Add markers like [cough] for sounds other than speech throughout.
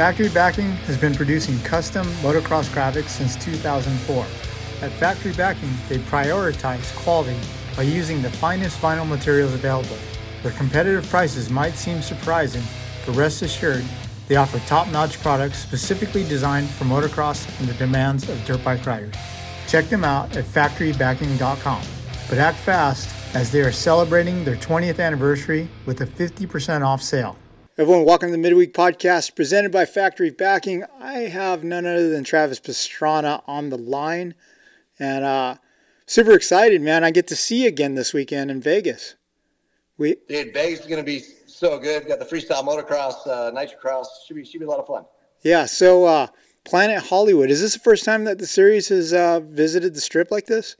Factory Backing has been producing custom motocross graphics since 2004. At Factory Backing, they prioritize quality by using the finest vinyl materials available. Their competitive prices might seem surprising, but rest assured, they offer top-notch products specifically designed for motocross and the demands of dirt bike riders. Check them out at factorybacking.com. But act fast as they are celebrating their 20th anniversary with a 50% off sale. Everyone, welcome to the Midweek Podcast presented by Factory Backing. I have none other than Travis Pastrana on the line. And uh, super excited, man. I get to see you again this weekend in Vegas. We Dude, Vegas is going to be so good. Got the freestyle motocross, uh, nitrocross. Should be, should be a lot of fun. Yeah. So, uh, Planet Hollywood, is this the first time that the series has uh, visited the strip like this?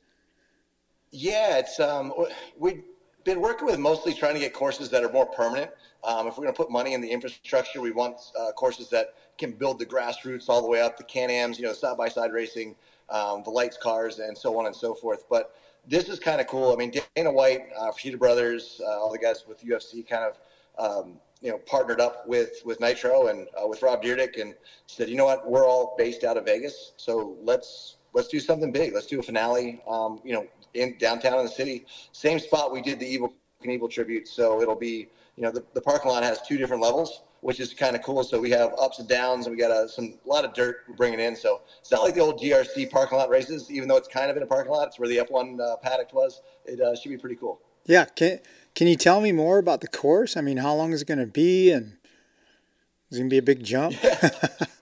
Yeah, it's um, we've been working with mostly trying to get courses that are more permanent. Um, if we're going to put money in the infrastructure, we want uh, courses that can build the grassroots all the way up, the Can-Ams, you know, side-by-side racing, um, the lights cars, and so on and so forth. But this is kind of cool. I mean, Dana White, uh, Fertitta Brothers, uh, all the guys with UFC kind of, um, you know, partnered up with with Nitro and uh, with Rob Dyrdek and said, you know what, we're all based out of Vegas, so let's let's do something big. Let's do a finale, um, you know, in downtown in the city, same spot we did the Evel Knievel tribute. So it'll be, you know, the, the parking lot has two different levels which is kind of cool. So we have ups and downs, and we got a, some a lot of dirt we're bringing in. So it's not like the old GRC parking lot races, even though it's kind of in a parking lot. It's where the F1 uh, paddock was. It uh, should be pretty cool. Yeah. Can Can you tell me more about the course? I mean, how long is it going to be, and is it going to be a big jump? Yeah.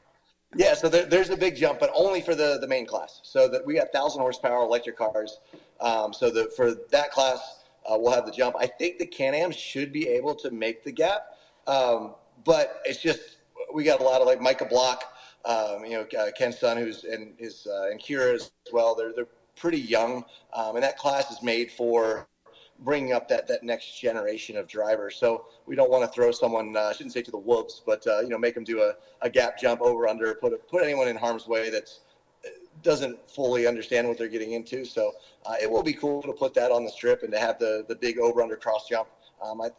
[laughs] yeah so there, there's a big jump, but only for the the main class. So that we got thousand horsepower electric cars. Um, so that for that class, uh, we'll have the jump. I think the Can-Am should be able to make the gap. Um, but it's just we got a lot of like Micah Block, um, you know, uh, Ken's son, who's and his uh, and Kira as well. They're they're pretty young, um, and that class is made for bringing up that that next generation of drivers. So we don't want to throw someone. Uh, I shouldn't say to the wolves, but uh, you know, make them do a, a gap jump over under, put put anyone in harm's way that's doesn't fully understand what they're getting into. So uh, it will be cool to put that on the strip and to have the the big over under cross jump. Um, I,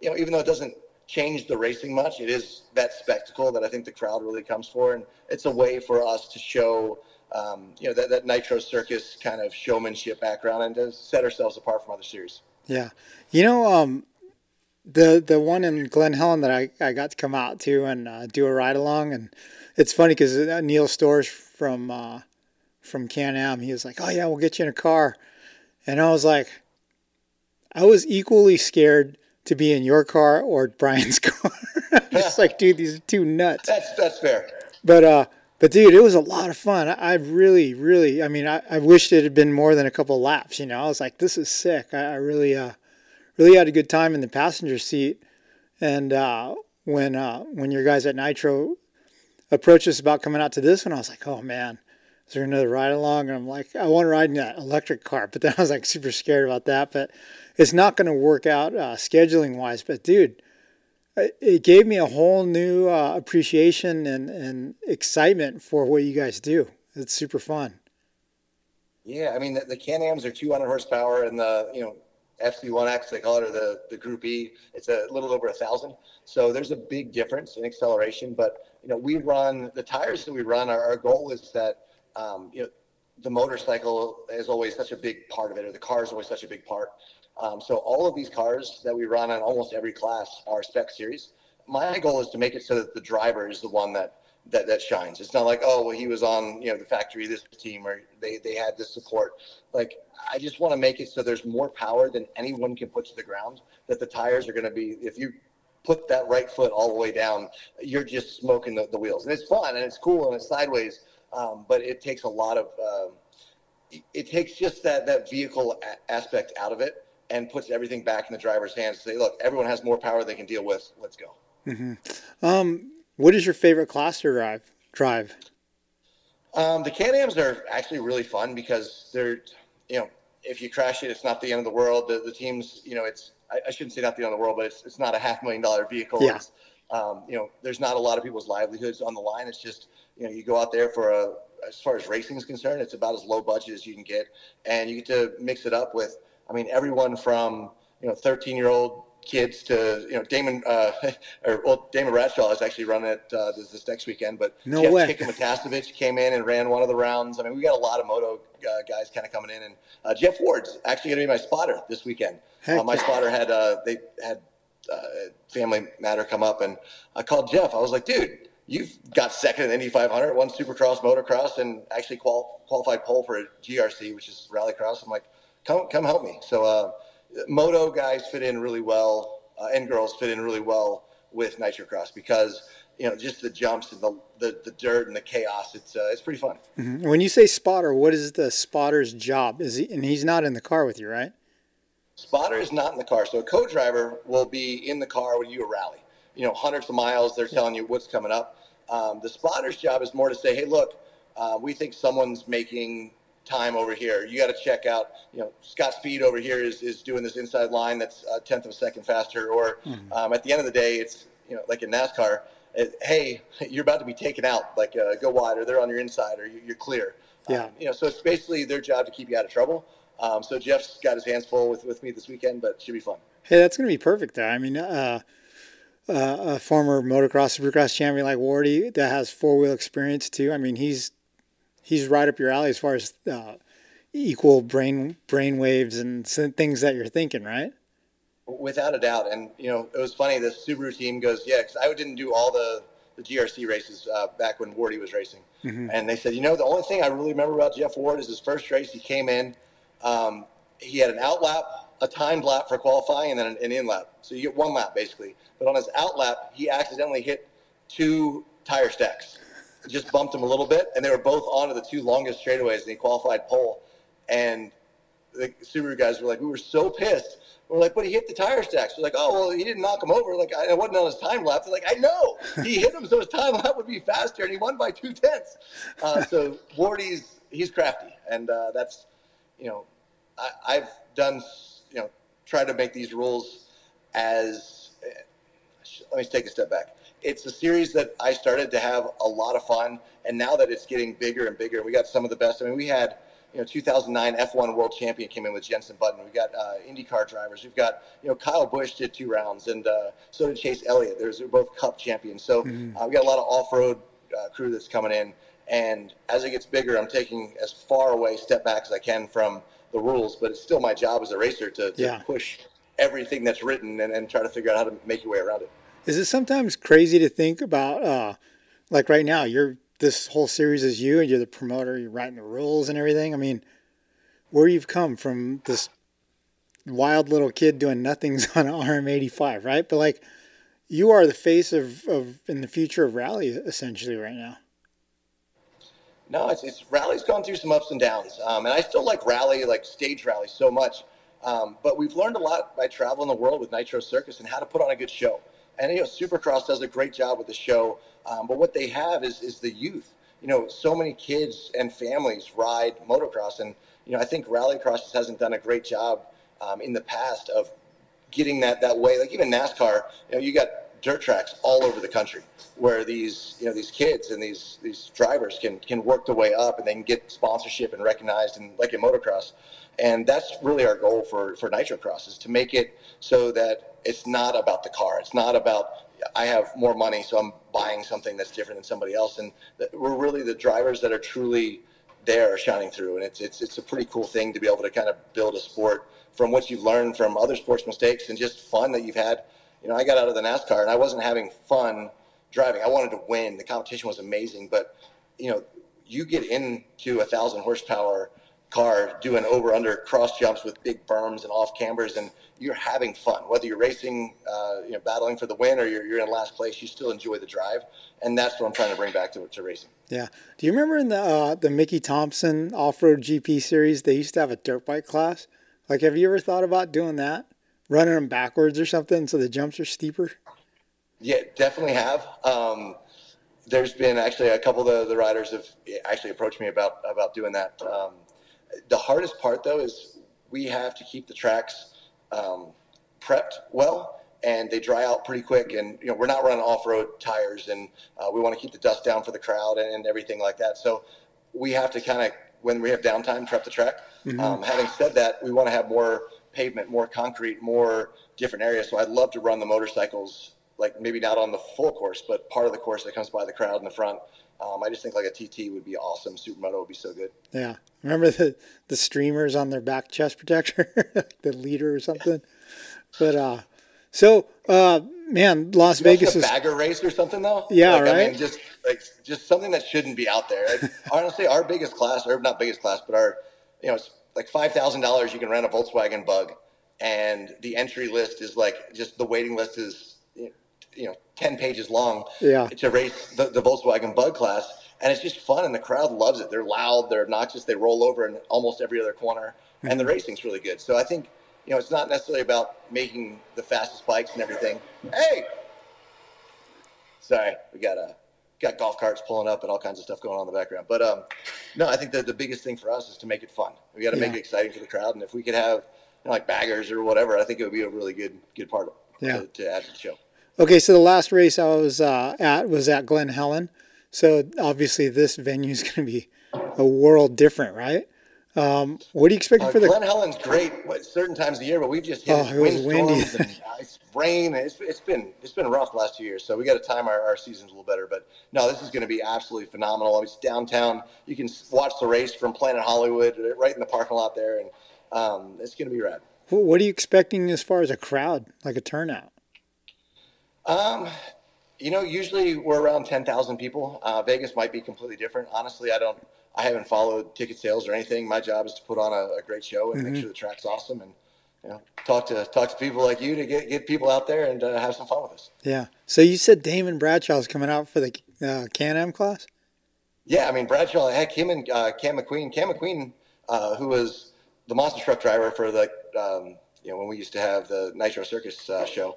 you know, even though it doesn't change the racing much. It is that spectacle that I think the crowd really comes for, and it's a way for us to show, um, you know, that, that Nitro Circus kind of showmanship background and to set ourselves apart from other series. Yeah, you know, um, the the one in Glen Helen that I, I got to come out to and uh, do a ride along, and it's funny because uh, Neil Stores from uh, from Can Am, he was like, "Oh yeah, we'll get you in a car," and I was like, I was equally scared to be in your car or Brian's [laughs] car. [laughs] just like, dude, these are two nuts. That's that's fair. But uh, but dude, it was a lot of fun. I, really, really, I mean, I, I wished it had been more than a couple laps. You know, I was like, this is sick. I, I really, uh, really had a good time in the passenger seat. And uh, when uh, when your guys at Nitro approached us about coming out to this one, I was like, oh man, is there another ride along? And I'm like, I want to ride in that electric car, but [laughs] then I was like super scared about that. But it's not going to work out uh, scheduling wise. But dude, it gave me a whole new uh, appreciation and, and excitement for what you guys do. It's super fun. Yeah, I mean the, the Can-Ams are 200 horsepower, and the you know FC1X they call it, or the the Group E, it's a little over a thousand. So there's a big difference in acceleration. But you know we run the tires that we run. Our, our goal is that um, you know the motorcycle is always such a big part of it, or the car is always such a big part. Um, so all of these cars that we run on almost every class are spec series. My goal is to make it so that the driver is the one that that, that shines. It's not like, oh, well, he was on, you know, the factory, this team, or they, they had this support. Like, I just want to make it so there's more power than anyone can put to the ground, that the tires are going to be, if you put that right foot all the way down, you're just smoking the, the wheels. And it's fun and it's cool and it's sideways, um, but it takes a lot of, um, it takes just that, that vehicle a- aspect out of it and puts everything back in the driver's hands. Say, look, everyone has more power they can deal with. Let's go. Mm-hmm. Um, what is your favorite class to drive? Drive. Um, the Can-Ams are actually really fun because they're, you know, if you crash it, it's not the end of the world. The, the teams, you know, it's I, I, shouldn't say not the end of the world, but it's it's not a half million dollar vehicle. Yeah. It's, um, you know, there's not a lot of people's livelihoods on the line. It's just, you know, you go out there for a, as far as racing is concerned, it's about as low budget as you can get, and you get to mix it up with I mean, everyone from you know 13 year old kids to you know Damon uh, [laughs] or well Damon Bradshaw is actually running it uh, this, this, next weekend, but no Jeff way. Chicken came in and ran one of the rounds. I mean, we got a lot of moto uh, guys kind of coming in, and uh, Jeff Ward's actually going to be my spotter this weekend. Uh, my spotter had uh, they had family matter come up, and I called Jeff. I was like, dude. You've got second in Indy 500, won Supercross, Motocross, and actually qual- qualified pole for a GRC, which is Rallycross. I'm like, come come help me. So moto guys fit in really well, uh, and girls fit in really well with nitrocross because you know just the jumps and the the, the dirt and the chaos. It's uh, it's pretty fun. Mm-hmm. When you say spotter, what is the spotter's job? Is he and he's not in the car with you, right? Spotter is not in the car, so a co-driver will be in the car when you rally. You know, hundreds of miles. They're telling you what's coming up. Um, the spotter's job is more to say, hey, look, uh, we think someone's making time over here. You got to check out, you know, Scott Speed over here is, is doing this inside line that's a tenth of a second faster. Or mm-hmm. um, at the end of the day, it's, you know, like in NASCAR, it, hey, [laughs] you're about to be taken out, like uh, go wide or they're on your inside or you, are clear. Yeah. Um, you know, so it's basically their job to keep you out of trouble. Um, so Jeff's got his hands full with, with me this weekend, but should be fun. Hey, that's going to be perfect there. I mean, uh, uh, a former motocross, supercross champion like Wardy that has four wheel experience too. I mean, he's he's right up your alley as far as uh, equal brain brain waves and things that you're thinking, right? Without a doubt. And you know, it was funny. The Subaru team goes, "Yeah," because I didn't do all the the GRC races uh, back when Wardy was racing, mm-hmm. and they said, "You know, the only thing I really remember about Jeff Ward is his first race. He came in, um, he had an out lap." A timed lap for qualifying and then an, an in lap. So you get one lap basically. But on his out lap, he accidentally hit two tire stacks just bumped him a little bit, and they were both onto the two longest straightaways, and he qualified pole. And the Subaru guys were like, we were so pissed. We're like, but he hit the tire stacks. We're like, oh, well, he didn't knock him over. Like, I wasn't on his time lap. They're like, I know. He hit him so his time lap would be faster, and he won by two tenths. Uh, so Wardy's, he's crafty. And uh, that's, you know, I, I've done, you know, try to make these rules as, let me take a step back it's a series that I started to have a lot of fun, and now that it's getting bigger and bigger, we got some of the best. I mean, we had you know 2009 F1 World Champion came in with Jenson Button. We got uh, IndyCar drivers. We've got you know Kyle Busch did two rounds, and uh, so did Chase Elliott. There's they're both Cup champions. So mm-hmm. uh, we got a lot of off-road uh, crew that's coming in. And as it gets bigger, I'm taking as far away, step back as I can from the rules. But it's still my job as a racer to, to yeah. push everything that's written and, and try to figure out how to make your way around it. Is it sometimes crazy to think about, uh, like right now, you're this whole series is you and you're the promoter, you're writing the rules and everything. I mean, where you've come from this wild little kid doing nothings [laughs] on an RM85, right? But like, you are the face of, of in the future of rally essentially right now. No, it's, it's rally's gone through some ups and downs, um, and I still like rally, like stage rally, so much. Um, but we've learned a lot by traveling the world with Nitro Circus and how to put on a good show and you know Supercross does a great job with the show. Um, but what they have is is the youth. You know, so many kids and families ride motocross, and you know I think Rallycross just hasn't done a great job um, in the past of getting that that way. Like even NASCAR, you know, you got dirt tracks all over the country where these you know these kids and these these drivers can can work their way up and they can get sponsorship and recognized and like in motocross and that's really our goal for for nitrocross is to make it so that it's not about the car. It's not about I have more money, so I'm buying something that's different than somebody else. And we're really the drivers that are truly there shining through. And it's it's it's a pretty cool thing to be able to kind of build a sport from what you've learned from other sports mistakes and just fun that you've had. You know, I got out of the NASCAR and I wasn't having fun driving. I wanted to win. The competition was amazing, but you know, you get into a thousand horsepower car doing over under cross jumps with big berms and off cambers and you're having fun. Whether you're racing uh, you know battling for the win or you're, you're in last place you still enjoy the drive and that's what i'm trying to bring back to, to racing. Yeah. Do you remember in the uh, the mickey thompson off-road gp series they used to have a dirt bike class? Like have you ever thought about doing that running them backwards or something so the jumps are steeper? Yeah definitely have. Um, there's been actually a couple of the, the riders have actually approached me about about doing that. Um, the hardest part though is we have to keep the tracks um, prepped well and they dry out pretty quick. And you know we're not running off-road tires and uh, we want to keep the dust down for the crowd and, and everything like that. So we have to kind of when we have downtime prep the track. Mm-hmm. um, having said that we want to have more pavement, more concrete, more different areas. So I'd love to run the motorcycles, like maybe not on the full course, but part of the course that comes by the crowd in the front. Um, I just think like a TT would be awesome. Supermoto would be so good. Yeah, remember the the streamers on their back chest protector, [laughs] the leader or something. But uh, so uh, man, Las you Vegas is a bagger race or something though. Yeah, like, right. I mean, just like just something that shouldn't be out there. Like, [laughs] honestly, our biggest class, or not biggest class, but our you know, it's like five thousand dollars. You can rent a Volkswagen Bug, and the entry list is like just the waiting list is you know 10 pages long yeah. to race the, the Volkswagen Bug class. And it's just fun, and the crowd loves it. They're loud, they're obnoxious, they roll over in almost every other corner, mm-hmm. and the racing's really good. So I think, you know, it's not necessarily about making the fastest bikes and everything. Hey, sorry, we got a got golf carts pulling up and all kinds of stuff going on in the background. But um, no, I think that the biggest thing for us is to make it fun. We got to yeah. make it exciting for the crowd, and if we could have you know, like baggers or whatever, I think it would be a really good good part of, yeah. to, to add to the show. Okay, so the last race I was uh, at was at Glen Helen. So obviously this venue is [laughs] going to be a world different, right? Um, what are you expecting uh, for the? Glen Helen's great at certain times of the year, but we've just hit oh, it was windy. and [laughs] ice, rain. It's, it's been it's been rough the last two years, so we got to time our, our seasons a little better. But no, this is going to be absolutely phenomenal. It's downtown. You can watch the race from Planet Hollywood right in the parking lot there, and um, it's going to be rad. What are you expecting as far as a crowd, like a turnout? Um, you know, usually we're around 10,000 people. Uh, Vegas might be completely different. Honestly, I don't, I haven't followed ticket sales or anything. My job is to put on a, a great show and mm-hmm. make sure the track's awesome and, you know, talk to, talk to people like you to get, get people out there and uh, have some fun with us. Yeah. So you said Damon Bradshaw is coming out for the uh, Can-Am class? Yeah. I mean, Bradshaw, heck, him and uh, Cam McQueen, Cam McQueen, uh, who was the monster truck driver for the, um, you know, when we used to have the Nitro Circus uh, show,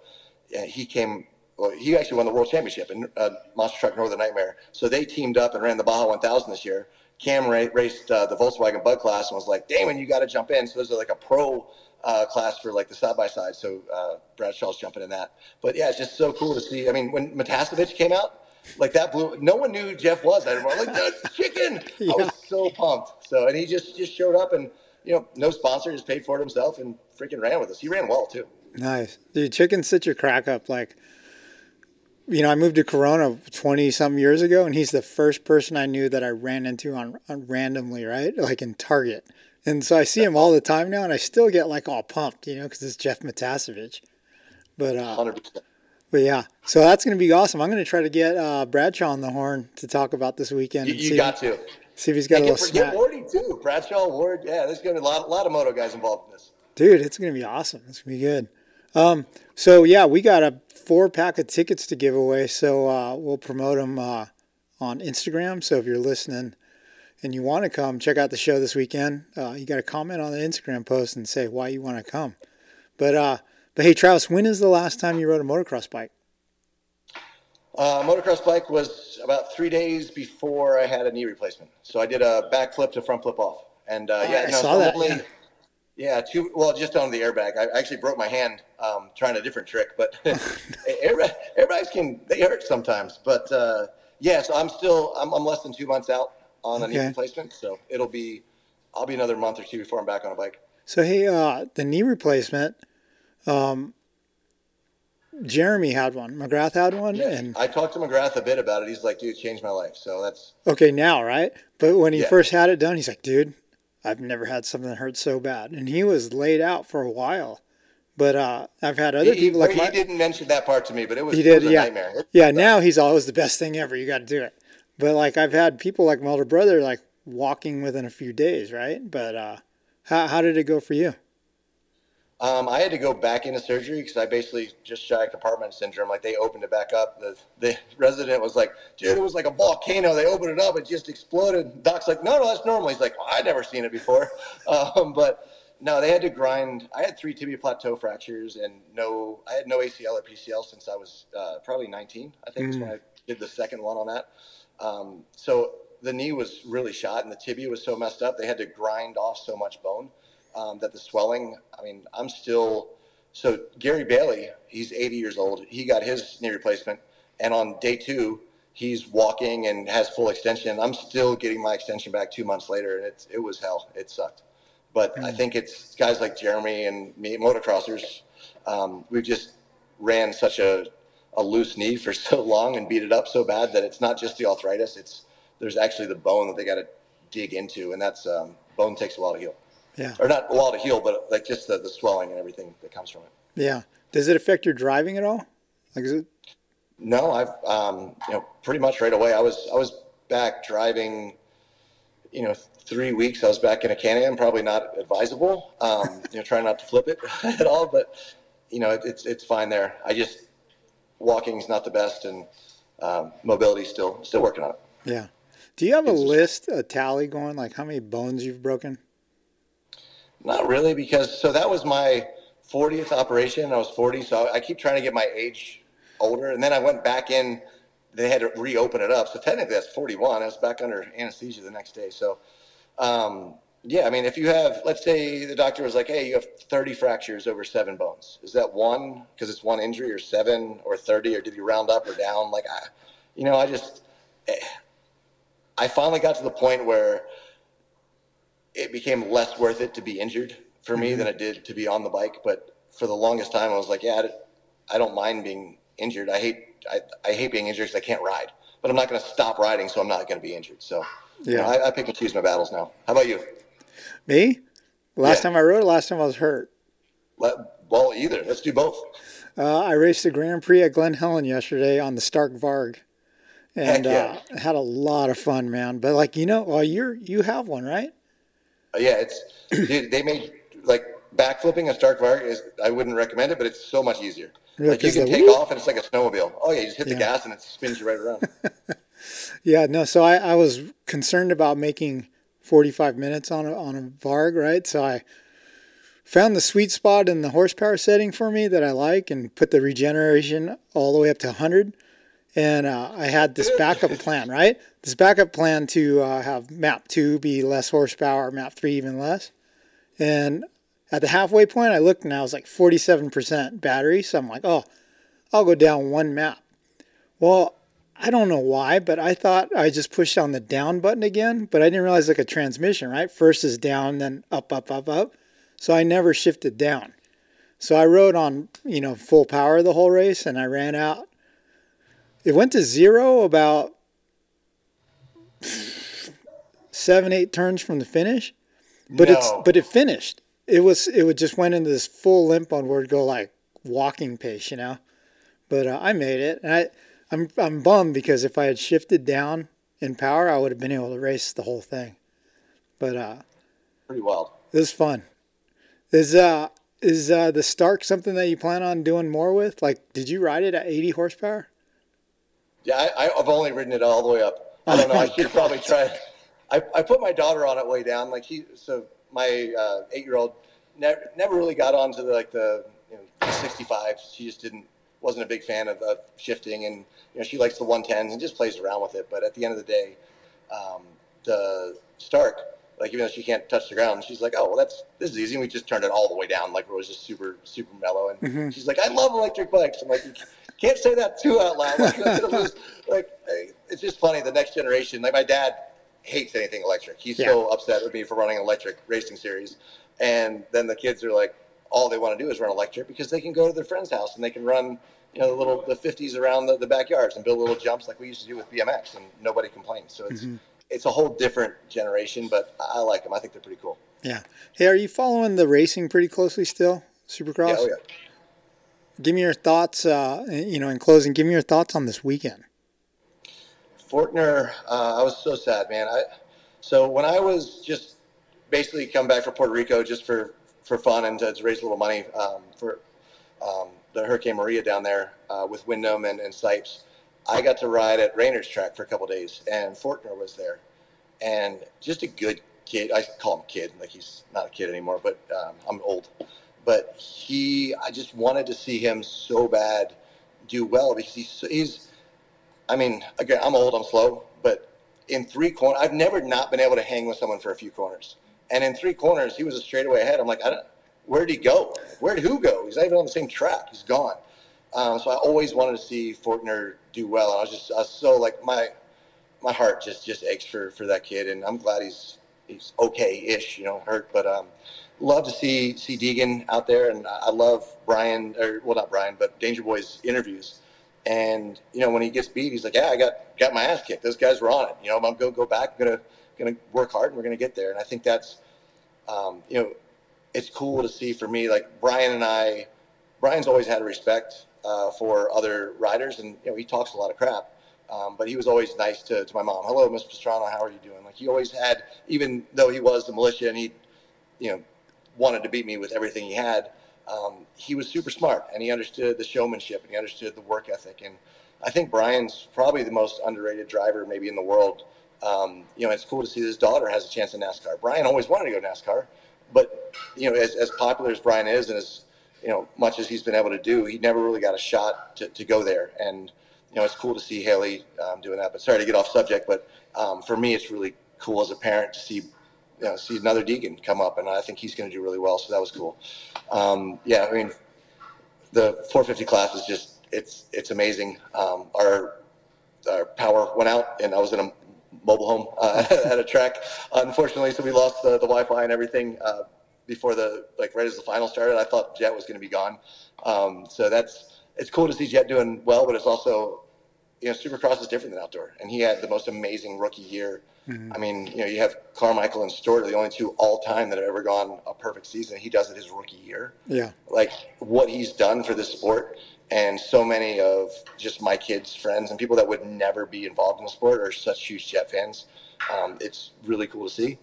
he came well, he actually won the world championship in uh, Monster Truck Northern Nightmare. So they teamed up and ran the Baja 1000 this year. Cam ra- raced uh, the Volkswagen Bug class and was like, Damon, you got to jump in. So there's like a pro uh, class for like the side by side. So uh, Bradshaw's jumping in that. But yeah, it's just so cool to see. I mean, when Matiasevich came out, like that blew. No one knew who Jeff was. I was like, that's chicken. yeah. [laughs] I was so pumped. So and he just just showed up and you know no sponsor, just paid for it himself and freaking ran with us. He ran well too. Nice, dude. Chicken sit your crack up like you know, I moved to Corona 20 some years ago, and he's the first person I knew that I ran into on, on, randomly, right? Like in Target. And so I see him all the time now, and I still get like all pumped, you know, because it's Jeff Matiasevich. But, uh, 100%. but yeah, so that's going to be awesome. I'm going to try to get uh, Bradshaw on the horn to talk about this weekend. You, you got if, to. See if he's got yeah, a little get, get Wardy too. Bradshaw, Ward. Yeah, there's going to be a lot, a lot of moto guys involved in this. Dude, it's going to be awesome. It's going to be good. Um, so yeah, we got a four pack of tickets to give away. So uh, we'll promote them uh, on Instagram. So if you're listening and you want to come, check out the show this weekend. Uh, you got to comment on the Instagram post and say why you want to come. But uh, but hey, Travis, when is the last time you rode a motocross bike? Uh, motocross bike was about three days before I had a knee replacement. So I did a backflip to front flip off, and uh, yeah, I no, saw that. Only, yeah. Yeah, two. Well, just on the airbag. I actually broke my hand um, trying a different trick, but [laughs] airbag, airbags can they hurt sometimes. But uh, yeah, so I'm still I'm, I'm less than two months out on a knee replacement, so it'll be I'll be another month or two before I'm back on a bike. So hey, uh, the knee replacement. Um, Jeremy had one. McGrath had one, yeah, and I talked to McGrath a bit about it. He's like, "Dude, changed my life." So that's okay now, right? But when he yeah. first had it done, he's like, "Dude, I've never had something hurt so bad. And he was laid out for a while. But uh, I've had other he, people like he my, didn't mention that part to me, but it was, he did, was yeah. nightmare. [laughs] yeah, now he's always the best thing ever. You got to do it. But like I've had people like my older brother like walking within a few days, right? But uh, how how did it go for you? Um, I had to go back into surgery because I basically just shy compartment syndrome. Like they opened it back up. The the [laughs] resident was like, "Dude, it was like a volcano. They opened it up. It just exploded." Doc's like, "No, no, that's normal." He's like, well, "I'd never seen it before." [laughs] Um, but no, they had to grind. I had three tibia plateau fractures and no, I had no ACL or PCL since I was uh, probably 19. I think mm. is when I did the second one on that. Um, so the knee was really shot and the tibia was so messed up. They had to grind off so much bone um, that the swelling, I mean, I'm still, so Gary Bailey, he's 80 years old. He got his knee replacement. And on day two, he's walking and has full extension. I'm still getting my extension back two months later, and it's, it was hell. It sucked. But mm. I think it's guys like Jeremy and me, motocrossers. Um, we've just ran such a, a loose knee for [laughs] so long and beat it up so bad that it's not just the arthritis. It's there's actually the bone that they got to dig into, and that's um, bone takes a while to heal. Yeah. Or not a while to heal, but like just the, the swelling and everything that comes from it. Yeah. Does it affect your driving at all? Like is it? No, I've um, you know pretty much right away. I was I was back driving, you know, three weeks. I was back in a Can-Am, probably not advisable. Um, [laughs] you know, trying not to flip it [laughs] at all, but you know, it, it's it's fine there. I just walking is not the best, and um, mobility still still working on it. Yeah. Do you have a list, a tally going, like how many bones you've broken? Not really, because so that was my 40th operation. I was 40, so I keep trying to get my age older, and then I went back in. They had to reopen it up, so technically that's 41. I was back under anesthesia the next day. So, um, yeah, I mean, if you have, let's say the doctor was like, "Hey, you have 30 fractures over seven bones." Is that one because it's one injury, or seven, or 30, or did you round up or down? Like, I, you know, I just, eh, I finally got to the point where it became less worth it to be injured for me mm-hmm. than it did to be on the bike. But for the longest time, I was like, yeah, I don't mind being injured. I hate I, I hate being injured because I can't ride. But I'm not going to stop riding, so I'm not going to be injured. So yeah, you know, I, I, pick and choose my battles now. How about you? Me? Last yeah. time I rode, last time I was hurt. Let, well, either. Let's do both. Uh, I raced the Grand Prix at Glen Helen yesterday on the Stark Varg, and yeah. uh, had a lot of fun, man. But like you know, well, you're you have one, right? Uh, yeah, it's [clears throat] dude, they made like backflipping a Stark Varg is I wouldn't recommend it, but it's so much easier. Yeah, like you can take off and it's like a snowmobile. Oh yeah, you just hit yeah. the gas and it spins you right around. [laughs] yeah, no. So I, I was concerned about making 45 minutes on a on a Varg, right? So I found the sweet spot in the horsepower setting for me that I like and put the regeneration all the way up to 100. And uh, I had this backup plan, right? This backup plan to uh, have map two be less horsepower, map three even less. And at the halfway point, I looked and I was like 47% battery. So I'm like, oh, I'll go down one map. Well, I don't know why, but I thought I just pushed on the down button again, but I didn't realize like a transmission, right? First is down, then up, up, up, up. So I never shifted down. So I rode on, you know, full power the whole race and I ran out. It went to zero about seven, eight turns from the finish. But no. it's but it finished it was it would just went into this full limp on where it go like walking pace, you know. But uh, I made it, and I I'm I'm bummed because if I had shifted down in power, I would have been able to race the whole thing. But uh, pretty wild. It was fun. Is uh is uh, the Stark something that you plan on doing more with? Like, did you ride it at 80 horsepower? Yeah, I, have only ridden it all the way up. I don't know. I [laughs] should probably try. I, I put my daughter on it way down. Like he, so my uh, eight-year-old never never really got onto the, like the you know, 65. She just didn't wasn't a big fan of, of, shifting, and you know she likes the 110s and just plays around with it. But at the end of the day, um, the Stark, like even though she can't touch the ground, she's like, oh well, that's this is easy. And we just turned it all the way down, like it was just super super mellow. And mm-hmm. she's like, I love electric bikes. I'm like, can't say that too out loud. Like, like it's just funny. The next generation, like my dad hates anything electric. He's yeah. so upset with me for running electric racing series. And then the kids are like, all they want to do is run electric because they can go to their friend's house and they can run, you know, the little the 50s around the, the backyards and build little jumps like we used to do with BMX, and nobody complains. So it's mm-hmm. it's a whole different generation, but I like them. I think they're pretty cool. Yeah. Hey, are you following the racing pretty closely still, Supercross? Yeah, oh yeah. Give me your thoughts. Uh, you know, in closing, give me your thoughts on this weekend. Forkner, uh, I was so sad, man. I so when I was just basically come back from Puerto Rico just for for fun and to, to raise a little money um, for um, the Hurricane Maria down there uh, with Windham and, and Sipes. I got to ride at Raynor's track for a couple days, and Forkner was there, and just a good kid. I call him kid, like he's not a kid anymore, but um, I'm old. But he, I just wanted to see him so bad do well because he's he's I mean, again, I'm old, I'm slow, but in three corners, I've never not been able to hang with someone for a few corners. And in three corners, he was a straightaway ahead. I'm like, I don't, where'd he go? Where'd who go? He's not even on the same track. He's gone. Um, so I always wanted to see Forkner do well. And I was just, I was so like, my, my heart just, just aches for, for that kid. And I'm glad he's he's okay-ish, you know, hurt, but um, love to see see Deegan out there, and I love Brian, or well, not Brian, but Danger Boy's interviews. And you know, when he gets beat, he's like, "Yeah, I got got my ass kicked. Those guys were on it. You know, I'm gonna go back. I'm gonna gonna work hard, and we're gonna get there." And I think that's, um, you know, it's cool to see for me. Like Brian and I, Brian's always had respect uh, for other riders, and you know, he talks a lot of crap. Um, but he was always nice to, to my mom. Hello, Miss Pastrana, how are you doing? Like he always had, even though he was the Mulisha and he, you know, wanted to beat me with everything he had um, he was super smart and he understood the showmanship and he understood the work ethic. And I think Brian's probably the most underrated driver maybe in the world. Um, you know, it's cool to see his daughter has a chance in NASCAR. Brian always wanted to go to NASCAR, but you know, as, as popular as Brian is and as you know much as he's been able to do, he never really got a shot to, to go there. And you know, it's cool to see Hailie um, doing that. But sorry to get off subject, but um, for me, it's really cool as a parent to see you know, see another Deegan come up, and I think he's going to do really well. So that was cool. Um, yeah, I mean, the 450 class is just it's it's amazing. Um, our our power went out, and I was in a mobile home [laughs] uh, at a track, unfortunately. So we lost the, the Wi-Fi and everything uh, before the like right as the final started. I thought Jet was going to be gone. Um, so that's it's cool to see Jet doing well, but it's also you know Supercross is different than outdoor, and he had the most amazing rookie year Mm-hmm. I mean, you know, you have Carmichael and Stewart are the only two all time that have ever gone a perfect season. He does it his rookie year. Yeah. Like what he's done for this sport, and so many of just my kids' friends and people that would never be involved in the sport are such huge Jet fans. Um, it's really cool to see,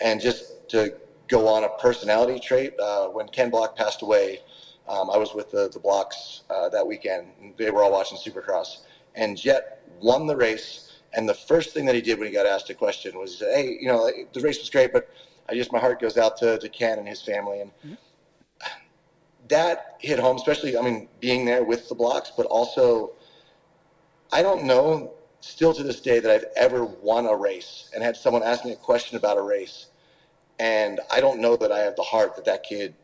and just to go on a personality trait. Uh, when Ken Block passed away, um, I was with the the Blocks uh, that weekend. They were all watching Supercross, and Jet won the race and the first thing that he did when he got asked a question was, "Hey, you know, the race was great, but I just my heart goes out to, to Ken and his family." And mm-hmm. that hit home, especially I mean, being there with the blocks, but also, I don't know still to this day that I've ever won a race and had someone ask me a question about a race, and I don't know that I have the heart that that kid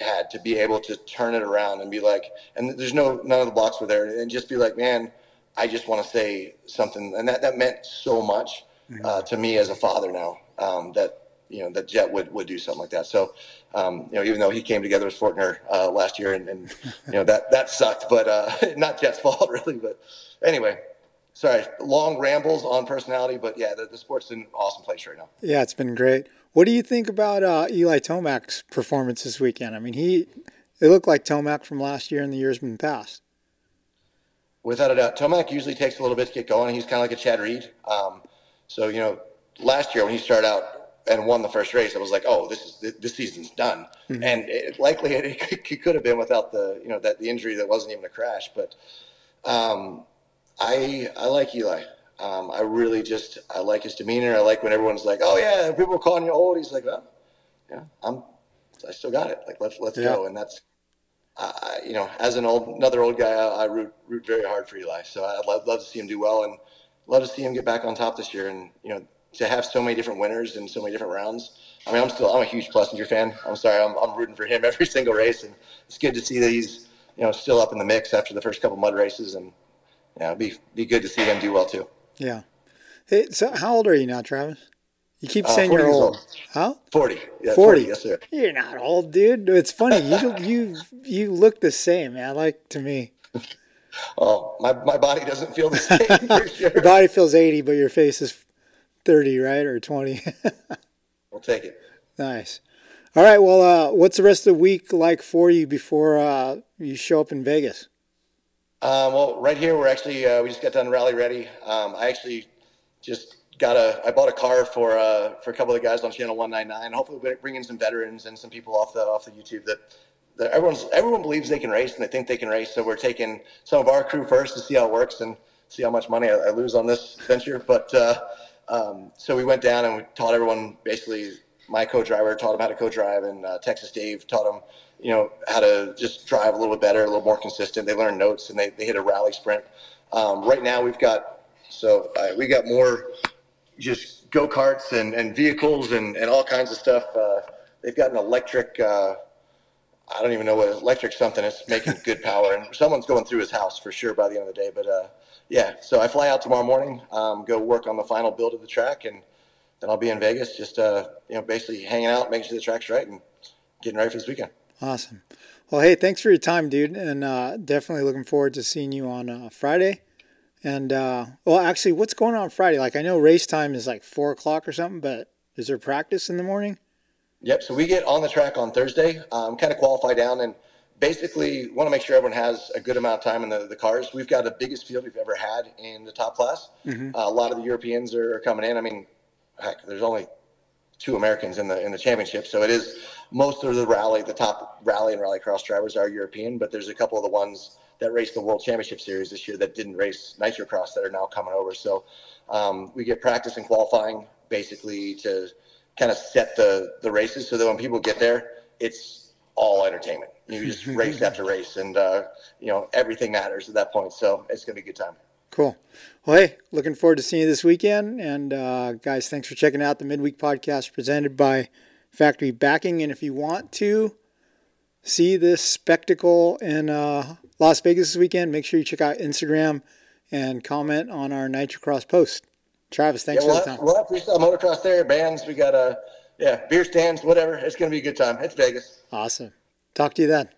had to be able to turn it around and be like, and there's no none of the blocks were there, and just be like, man I just want to say something, and that, that meant so much mm-hmm. uh, to me as a father now um, that you know that Jet would, would do something like that. So um, you know, even though he came together with Forkner uh, last year, and, and, you know that that sucked, but uh, [laughs] not Jet's fault [laughs] really. But anyway, sorry, long rambles on personality, but yeah, the, the sport's in an awesome place right now. Yeah, it's been great. What do you think about uh, Eli Tomac's performance this weekend? I mean, he it looked like Tomac from last year and the years been past. Without a doubt, Tomac usually takes a little bit to get going. He's kind of like a Chad Reed. Um, so you know, last year when he started out and won the first race, I was like, oh, this is this season's done. Mm-hmm. And it, likely it, [laughs] it, could have been without the you know that the injury that wasn't even a crash. But um, I I like Eli. Um, I really just I like his demeanor. I like when everyone's like, oh yeah, people are calling you old. He's like, well, yeah, I'm I still got it. Like let's let's yeah. go. And that's you know, as an old another old guy, I, I, root root very hard for Eli. So I'd love, love to see him do well and love to see him get back on top this year. And you know, to have so many different winners and so many different rounds. I mean, I'm still I'm a huge Plessinger fan. I'm sorry, I'm, I'm rooting for him [laughs] every single race, and it's good to see that he's you know still up in the mix after the first couple mud races, and yeah, it'd be be good to see him do well too. Yeah. Hey, so how old are you now, Travis? You keep uh, saying you're old. old. Huh? 40. Yeah, 40. 40. Yes, sir. You're not old, dude. It's funny. You you you look the same, man. Like to me. [laughs] Oh, my, my body doesn't feel the [laughs] same [laughs] sure. your body feels 80, but your face is 30, right? Or 20. we'll take it. Nice. All right. Well, uh, what's the rest of the week like for you before uh, you show up in Vegas? Um, well, right here, we're actually, uh, we just got done rally ready. Um, I actually just got a I bought a car for uh, for a couple of the guys on channel 199. Hopefully, we'll bring in some veterans and some people off the off the YouTube that, that everyone's everyone believes they can race and they think they can race. So we're taking some of our crew first to see how it works and see how much money I, I lose on this venture. But uh, um, so we went down and we taught everyone basically. My co-driver taught them how to co-drive, and uh, Texas Dave taught them, you know, how to just drive a little bit better, a little more consistent. They learned notes and they, they hit a rally sprint. Um, right now, we've got so uh, we got more just go karts and, and vehicles and, and all kinds of stuff. Uh, they've got an electric. Uh, I don't even know what electric something is making good power, and someone's going through his house for sure by the end of the day. But uh, yeah, so I fly out tomorrow morning, um, go work on the final build of the track, and then I'll be in Vegas, just uh, you know, basically hanging out, making sure the track's right, and getting ready for this weekend. Awesome. Well, hey, thanks for your time, dude, and uh, definitely looking forward to seeing you on uh, Friday. And uh, well, actually, what's going on Friday? Like, I know race time is like four o'clock or something, but is there practice in the morning? Yep. So we get on the track on Thursday, um, kind of qualify down, and basically want to make sure everyone has a good amount of time in the, the cars. We've got the biggest field we've ever had in the top class. Mm-hmm. Uh, a lot of the Europeans are coming in. I mean, heck, there's only two Americans in the in the championship, so it is most of the rally, the top rally and rallycross drivers are European, but there's a couple of the ones that raced the World Championship Series this year that didn't race Nitrocross that are now coming over. So um, we get practice and qualifying basically to kind of set the the races so that when people get there, it's all entertainment. You [laughs] just race after race, and uh, you know everything matters at that point. So it's gonna be a good time. Cool. Well, hey, looking forward to seeing you this weekend. And uh, guys, thanks for checking out the midweek podcast presented by Factory Backing. And if you want to see this spectacle in uh, Las Vegas this weekend, make sure you check out Instagram and comment on our Nitrocross post. Travis, thanks yeah, we'll for the time. We'll have freestyle motocross there, bands. We got a uh, yeah beer stands, whatever. It's gonna be a good time. It's Vegas. Awesome. Talk to you then.